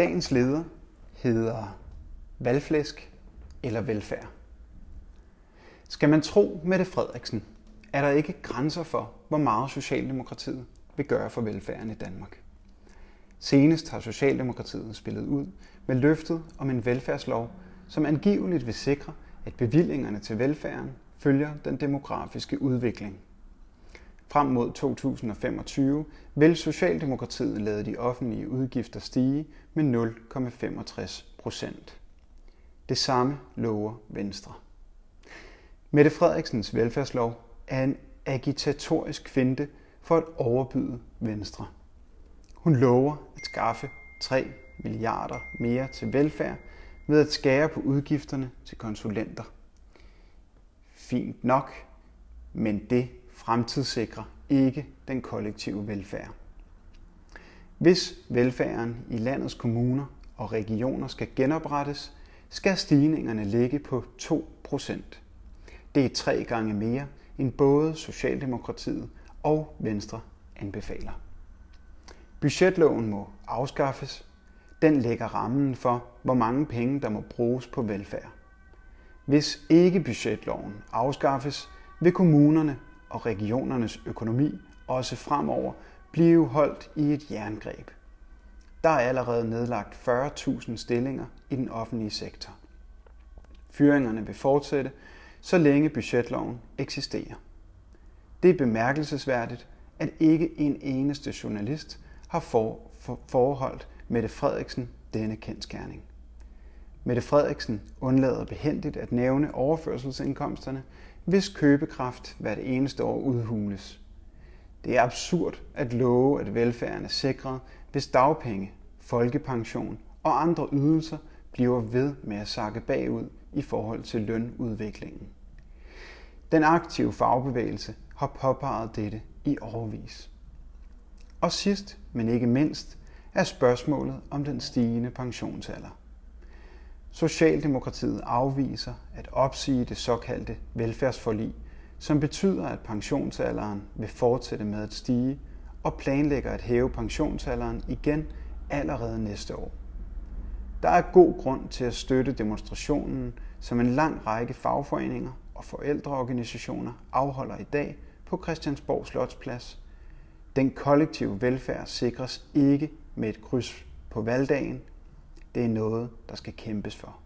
Dagens leder hedder valgflæsk eller velfærd. Skal man tro Mette Frederiksen, er der ikke grænser for, hvor meget Socialdemokratiet vil gøre for velfærden i Danmark. Senest har Socialdemokratiet spillet ud med løftet om en velfærdslov, som angiveligt vil sikre, at bevillingerne til velfærden følger den demografiske udvikling. Frem mod 2025 vil Socialdemokratiet lade de offentlige udgifter stige med 0,65 procent. Det samme lover Venstre. Mette Frederiksens velfærdslov er en agitatorisk finte for at overbyde Venstre. Hun lover at skaffe 3 milliarder mere til velfærd ved at skære på udgifterne til konsulenter. Fint nok, men det fremtidssikrer ikke den kollektive velfærd. Hvis velfærden i landets kommuner og regioner skal genoprettes, skal stigningerne ligge på 2%. Det er tre gange mere, end både Socialdemokratiet og Venstre anbefaler. Budgetloven må afskaffes. Den lægger rammen for, hvor mange penge der må bruges på velfærd. Hvis ikke budgetloven afskaffes, vil kommunerne og regionernes økonomi også fremover blive holdt i et jerngreb. Der er allerede nedlagt 40.000 stillinger i den offentlige sektor. Fyringerne vil fortsætte, så længe budgetloven eksisterer. Det er bemærkelsesværdigt, at ikke en eneste journalist har for, for, forholdt Mette Frederiksen denne kendskærning. Mette Frederiksen undlader behendigt at nævne overførselsindkomsterne, hvis købekraft hvert eneste år udhules. Det er absurd at love, at velfærden er sikret, hvis dagpenge, folkepension og andre ydelser bliver ved med at sakke bagud i forhold til lønudviklingen. Den aktive fagbevægelse har påpeget dette i overvis. Og sidst, men ikke mindst, er spørgsmålet om den stigende pensionsalder. Socialdemokratiet afviser at opsige det såkaldte velfærdsforlig, som betyder, at pensionsalderen vil fortsætte med at stige og planlægger at hæve pensionsalderen igen allerede næste år. Der er god grund til at støtte demonstrationen, som en lang række fagforeninger og forældreorganisationer afholder i dag på Christiansborg Slotsplads. Den kollektive velfærd sikres ikke med et kryds på valgdagen. Det er noget, der skal kæmpes for.